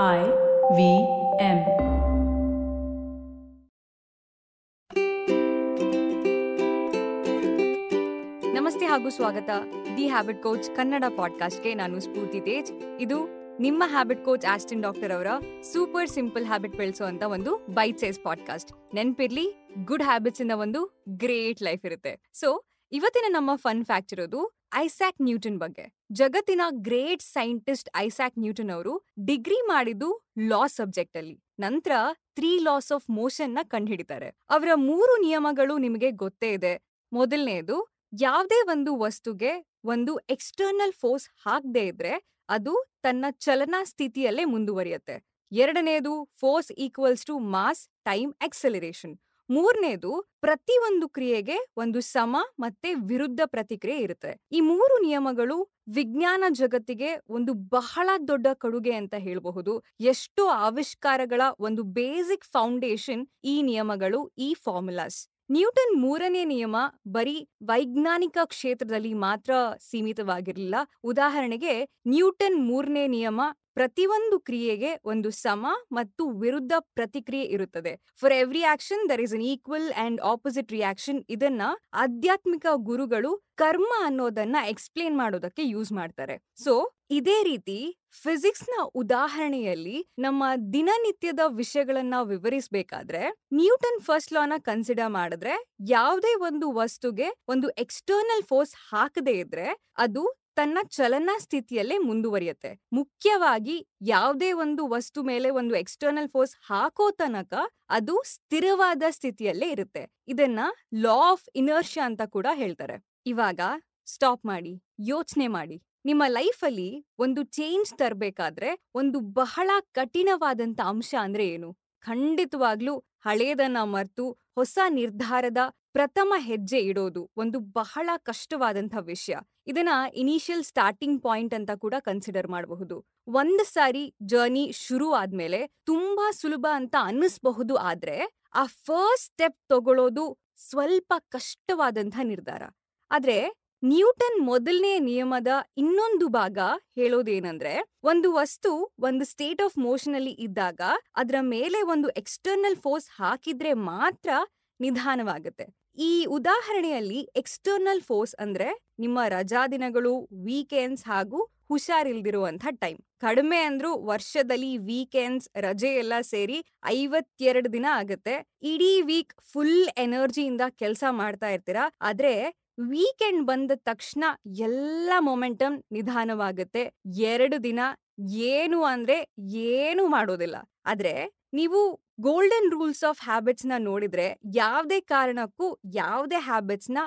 I V M. ನಮಸ್ತೆ ಹಾಗೂ ಸ್ವಾಗತ. ದಿ ಹ್ಯಾಬಿಟ್ ಕೋಚ್ ಕನ್ನಡ ಪಾಡ್ಕಾಸ್ಟ್ಗೆ ನಾನು ಸ್ಫೂರ್ತಿ ತೇಜ್. ಇದು ನಿಮ್ಮ ಹ್ಯಾಬಿಟ್ ಕೋಚ್ ಆಸ್ಟಿನ್ ಡಾಕ್ಟರ್ ಅವರ ಸೂಪರ್ ಸಿಂಪಲ್ ಹ್ಯಾಬಿಟ್ ಬೆಳೆಸುವಂತ ಒಂದು ಬೈಟ್ ಸೈಸ್ ಪಾಡ್ಕಾಸ್ಟ್. ನೆನ್ಪಿರ್ಲಿ, ಗುಡ್ ಹ್ಯಾಬಿಟ್ಸ್ ಇಂದ ಒಂದು ಗ್ರೇಟ್ ಲೈಫ್ ಇರುತ್ತೆ. ಸೊ ಇವತ್ತಿನ ನಮ್ಮ ಫನ್ ಫ್ಯಾಕ್ಟ್ ಇರೋದು ಐಸಾಕ್ ನ್ಯೂಟನ್ ಬಗ್ಗೆ. ಜಗತ್ತಿನ ಗ್ರೇಟ್ ಸೈಂಟಿಸ್ಟ್ ಐಸಾಕ್ ನ್ಯೂಟನ್ ಅವರು ಡಿಗ್ರಿ ಮಾಡಿದ್ದು ಲಾ ಸಬ್ಜೆಕ್ಟ್ ಅಲ್ಲಿ. ನಂತರ ತ್ರೀ ಲಾಸ್ ಆಫ್ ಮೋಷನ್ನ ಕಂಡುಹಿಡಿತಾರೆ. ಅವರ ಮೂರು ನಿಯಮಗಳು ನಿಮಗೆ ಗೊತ್ತೇ ಇದೆ. ಮೊದಲನೆಯದು ಯಾವುದೇ ಒಂದು ವಸ್ತುಗೆ ಒಂದು ಎಕ್ಸ್ಟರ್ನಲ್ ಫೋರ್ಸ್ ಹಾಕದೇ ಇದ್ರೆ ಅದು ತನ್ನ ಚಲನಾ ಸ್ಥಿತಿಯಲ್ಲೇ ಮುಂದುವರಿಯುತ್ತೆ. ಎರಡನೆಯದು force equals to mass time acceleration ಮೂರನೇದು ಪ್ರತಿ ಒಂದು ಕ್ರಿಯೆಗೆ ಒಂದು ಸಮ ಮತ್ತೆ ವಿರುದ್ಧ ಪ್ರತಿಕ್ರಿಯೆ ಇರುತ್ತೆ. ಈ ಮೂರು ನಿಯಮಗಳು ವಿಜ್ಞಾನ ಜಗತ್ತಿಗೆ ಒಂದು ಬಹಳ ದೊಡ್ಡ ಕೊಡುಗೆ ಅಂತ ಹೇಳಬಹುದು. ಎಷ್ಟೋ ಆವಿಷ್ಕಾರಗಳ ಒಂದು ಬೇಸಿಕ್ ಫೌಂಡೇಶನ್ ಈ ನಿಯಮಗಳು, ಈ ಫಾರ್ಮುಲಾಸ್. ನ್ಯೂಟನ್ ಮೂರನೇ ನಿಯಮ ಬರೀ ವೈಜ್ಞಾನಿಕ ಕ್ಷೇತ್ರದಲ್ಲಿ ಮಾತ್ರ ಸೀಮಿತವಾಗಿರಲಿಲ್ಲ. ಉದಾಹರಣೆಗೆ ನ್ಯೂಟನ್ ಮೂರನೇ ನಿಯಮ ಪ್ರತಿಯೊಂದು ಕ್ರಿಯೆಗೆ ಒಂದು ಸಮ ಮತ್ತು ವಿರುದ್ಧ ಪ್ರತಿಕ್ರಿಯೆ ಇರುತ್ತದೆ. For every action there is an equal and opposite reaction ಇದನ್ನ ಆಧ್ಯಾತ್ಮಿಕ ಗುರುಗಳು ಕರ್ಮ ಅನ್ನೋದನ್ನ ಎಕ್ಸ್ಪ್ಲೇನ್ ಮಾಡೋದಕ್ಕೆ ಯೂಸ್ ಮಾಡ್ತಾರೆ. ಸೊ ಇದೇ ರೀತಿ ಫಿಸಿಕ್ಸ್ನ ಉದಾಹರಣೆಯಲ್ಲಿ ನಮ್ಮ ದಿನನಿತ್ಯದ ವಿಷಯಗಳನ್ನ ವಿವರಿಸಬೇಕಾದ್ರೆ, ನ್ಯೂಟನ್ ಫಸ್ಟ್ ಲಾನ ಕನ್ಸಿಡರ್ ಮಾಡಿದ್ರೆ, ಯಾವುದೇ ಒಂದು ವಸ್ತುಗೆ ಒಂದು ಎಕ್ಸ್ಟರ್ನಲ್ ಫೋರ್ಸ್ ಹಾಕದೇ ಇದ್ರೆ, ಅದು ತನ್ನ ಚಲನಾ ಸ್ಥಿತಿಯಲ್ಲೇ ಮುಂದುವರಿಯುತ್ತೆ. ಮುಖ್ಯವಾಗಿ ಯಾವುದೇ ಒಂದು ವಸ್ತು ಮೇಲೆ ಒಂದು ಎಕ್ಸ್ಟರ್ನಲ್ ಫೋರ್ಸ್ ಹಾಕೋ ತನಕ ಅದು ಸ್ಥಿರವಾದ ಸ್ಥಿತಿಯಲ್ಲೇ ಇರುತ್ತೆ. ಇದನ್ನ ಲಾ ಆಫ್ ಇನರ್ಷಿಯಾ ಅಂತ ಕೂಡ ಹೇಳ್ತಾರೆ. ಇವಾಗ ಸ್ಟಾಪ್ ಮಾಡಿ, ಯೋಚನೆ ಮಾಡಿ. ನಿಮ್ಮ ಲೈಫಲ್ಲಿ ಒಂದು ಚೇಂಜ್ ತರಬೇಕಾದ್ರೆ ಒಂದು ಬಹಳ ಕಠಿಣವಾದಂತ ಅಂಶ ಅಂದ್ರೆ ಏನು? ಖಂಡಿತವಾಗ್ಲೂ ಹಳೇದನ್ನ ಮರ್ತು ಹೊಸ ನಿರ್ಧಾರದ ಪ್ರಥಮ ಹೆಜ್ಜೆ ಇಡೋದು ಒಂದು ಬಹಳ ಕಷ್ಟವಾದಂಥ ವಿಷಯ. ಇದನ್ನ ಇನಿಷಿಯಲ್ ಸ್ಟಾರ್ಟಿಂಗ್ ಪಾಯಿಂಟ್ ಅಂತ ಕೂಡ ಕನ್ಸಿಡರ್ ಮಾಡಬಹುದು. ಒಂದ್ ಸಾರಿ ಜರ್ನಿ ಶುರು ಆದ್ಮೇಲೆ ತುಂಬಾ ಸುಲಭ ಅಂತ ಅನ್ನಿಸ್ಬಹುದು ಆದ್ರೆ ಆ ಫಸ್ಟ್ ಸ್ಟೆಪ್ ತಗೊಳ್ಳೋದು ಸ್ವಲ್ಪ ಕಷ್ಟವಾದಂಥ ನಿರ್ಧಾರ. ಆದ್ರೆ ನ್ಯೂಟನ್ ಮೊದಲನೇ ನಿಯಮದ ಇನ್ನೊಂದು ಭಾಗ ಹೇಳೋದೇನಂದ್ರೆ ಒಂದು ವಸ್ತು ಒಂದು ಸ್ಟೇಟ್ ಆಫ್ ಮೋಷನ್ ಅಲ್ಲಿ ಇದ್ದಾಗ ಅದರ ಮೇಲೆ ಒಂದು ಎಕ್ಸ್ಟರ್ನಲ್ ಫೋರ್ಸ್ ಹಾಕಿದ್ರೆ ಮಾತ್ರ ನಿಧಾನವಾಗುತ್ತೆ. ಈ ಉದಾಹರಣೆಯಲ್ಲಿ ಎಕ್ಸ್ಟರ್ನಲ್ ಫೋರ್ಸ್ ಅಂದ್ರೆ ನಿಮ್ಮ ರಜಾ ದಿನಗಳು ವೀಕೆಂಡ್ಸ್ ಹಾಗೂ ಹುಷಾರಿಲ್ದಿರುವಂತ ಟೈಮ್ ಕಡಿಮೆ ಅಂದ್ರೂ ವರ್ಷದಲ್ಲಿ ವೀಕೆಂಡ್ಸ್ ರಜೆ ಎಲ್ಲ ಸೇರಿ ಐವತ್ತೆರಡು ದಿನ ಆಗತ್ತೆ. ಇಡೀ ವೀಕ್ ಫುಲ್ ಎನರ್ಜಿಯಿಂದ ಕೆಲಸ ಮಾಡ್ತಾ ಇರ್ತೀರಾ? ಆದ್ರೆ ವೀಕೆಂಡ್ ಬಂದ ತಕ್ಷಣ ಎಲ್ಲ ಮೊಮೆಂಟಮ್ ನಿಧಾನವಾಗುತ್ತೆ. ಎರಡು ದಿನ ಏನು ಅಂದ್ರೆ ಏನು ಮಾಡೋದಿಲ್ಲ. ಆದ್ರೆ ನೀವು ಗೋಲ್ಡನ್ ರೂಲ್ಸ್ ಆಫ್ ಹ್ಯಾಬಿಟ್ಸ್ನ ನೋಡಿದ್ರೆ ಯಾವುದೇ ಕಾರಣಕ್ಕೂ ಯಾವುದೇ ಹ್ಯಾಬಿಟ್ಸ್ನ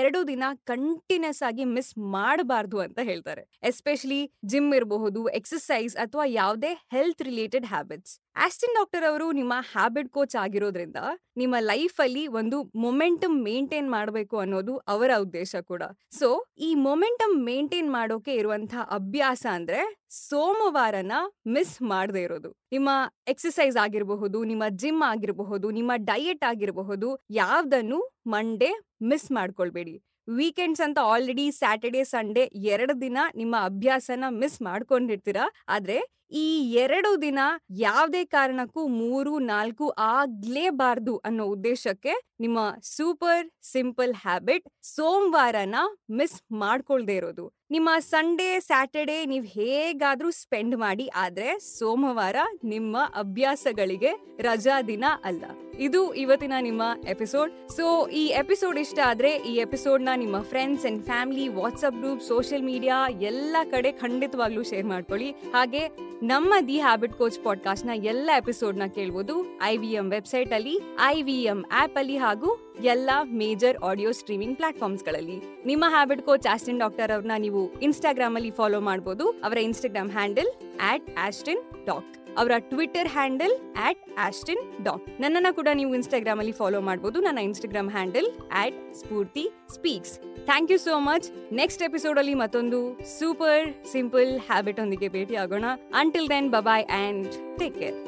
ಎರಡು ದಿನ ಕಂಟಿನ್ಯೂಸ್ ಆಗಿ ಮಿಸ್ ಮಾಡಬಾರ್ದು ಅಂತ ಹೇಳ್ತಾರೆ. ಎಸ್ಪೆಷಲಿ ಜಿಮ್ ಇರಬಹುದು ಎಕ್ಸರ್ಸೈಸ್ ಅಥವಾ ಯಾವುದೇ health related habits Austin doctor ಅವರು ನಿಮ್ಮ ಹ್ಯಾಬಿಟ್ ಕೋಚ್ ಆಗಿರೋದ್ರಿಂದ ನಿಮ್ಮ ಲೈಫ್ ಅಲ್ಲಿ ಒಂದು ಮೊಮೆಂಟಮ್ ಮೇಂಟೈನ್ ಮಾಡಬೇಕು ಅನ್ನೋದು ಅವರ ಉದ್ದೇಶ ಕೂಡ. ಸೊ ಈ ಮೊಮೆಂಟಮ್ ಮೇಂಟೈನ್ ಮಾಡೋಕೆ ಇರುವಂತಹ ಅಭ್ಯಾಸ ಅಂದ್ರೆ ಸೋಮವಾರನ ಮಿಸ್ ಮಾಡದೇ ಇರೋದು. ನಿಮ್ಮ ಎಕ್ಸಸೈಸ್ ಆಗಿರಬಹುದು ನಿಮ್ಮ ಜಿಮ್ ಆಗಿರಬಹುದು, ನಿಮ್ಮ ಡಯೆಟ್ ಆಗಿರಬಹುದು, ಯಾವ್ದನ್ನು ಮಂಡೇ ಮಿಸ್ ಮಾಡ್ಕೊಳ್ಬೇಡಿ. ವೀಕೆಂಡ್ಸ್ ಅಂತ ಆಲ್ರೆಡಿ ಸ್ಯಾಟರ್ಡೆ ಸಂಡೇ ಎರಡು ದಿನ ನಿಮ್ಮ ಅಭ್ಯಾಸನ ಮಿಸ್ ಮಾಡ್ಕೊಂಡಿರ್ತೀರಾ. ಆದ್ರೆ ಈ ಎರಡು ದಿನ ಯಾವುದೇ ಕಾರಣಕ್ಕೂ ಮೂರು, ನಾಲ್ಕು ಆಗ್ಲೇಬಾರ್ದು ಅನ್ನೋ ಉದ್ದೇಶಕ್ಕೆ ನಿಮ್ಮ ಸೂಪರ್ ಸಿಂಪಲ್ ಹ್ಯಾಬಿಟ್ ಸೋಮವಾರನ ಮಿಸ್ ಮಾಡ್ಕೊಳ್ದೇ ಇರೋದು. ನಿಮ್ಮ ಸಂಡೇ, ಸ್ಯಾಟರ್ಡೆ ನೀವ್ ಹೇಗಾದ್ರೂ ಸ್ಪೆಂಡ್ ಮಾಡಿ, ಆದ್ರೆ ಸೋಮವಾರ ನಿಮ್ಮ ಅಭ್ಯಾಸಗಳಿಗೆ ರಜಾ ದಿನ ಅಲ್ಲ. ಇದು ಇವತ್ತಿನ ನಿಮ್ಮ ಎಪಿಸೋಡ್. ಸೊ, ಈ ಎಪಿಸೋಡ್ ಇಷ್ಟ ಆದ್ರೆ ಈ ಎಪಿಸೋಡ್ನ ನಿಮ್ಮ friends and family WhatsApp group, social media ಎಲ್ಲ ಕಡೆ ಖಂಡಿತವಾಗ್ಲೂ ಶೇರ್ ಮಾಡ್ಕೊಳ್ಳಿ. ಹಾಗೆ ನಮ್ಮ ದಿ ಹ್ಯಾಬಿಟ್ ಕೋಚ್ ಪಾಡ್ಕಾಸ್ಟ್ನ ಎಲ್ಲ ಎಪಿಸೋಡ್ನ ಕೇಳಬಹುದು ಐ ವಿ ಎಂ ವೆಬ್ಸೈಟ್ ಅಲ್ಲಿ ಐ ವಿ ಎಂ ಆಪ್ ಅಲ್ಲಿ ಹಾಗೂ ಎಲ್ಲ ಮೇಜರ್ ಆಡಿಯೋ ಸ್ಟ್ರೀಮಿಂಗ್ ಪ್ಲಾಟ್ಫಾರ್ಮ್ಸ್ಗಳಲ್ಲಿ. ನಿಮ್ಮ ಹ್ಯಾಬಿಟ್ ಕೋಚ್ ಆಸ್ಟಿನ್ ಡಾಕ್ಟರ್ ಅವ್ರನ್ನ ನೀವು ಇನ್ಸ್ಟಾಗ್ರಾಮ್ ಅಲ್ಲಿ ಫಾಲೋ ಮಾಡಬಹುದು ಅವರ Instagram handle at Austin doc ಅವರ Twitter handle at Austin dot ನನ್ನನ್ನ ಕೂಡ ನೀವು ಇನ್ಸ್ಟಾಗ್ರಾಮ್ ಅಲ್ಲಿ ಫಾಲೋ ಮಾಡಬಹುದು ನನ್ನ Instagram handle at Spoorthi speaks thank you so much next episode ಅಲ್ಲಿ ಮತ್ತೊಂದು ಸೂಪರ್ ಸಿಂಪಲ್ ಹ್ಯಾಬಿಟ್ ಒಂದಿಗೆ ಭೇಟಿ ಆಗೋಣ until then bye bye and take care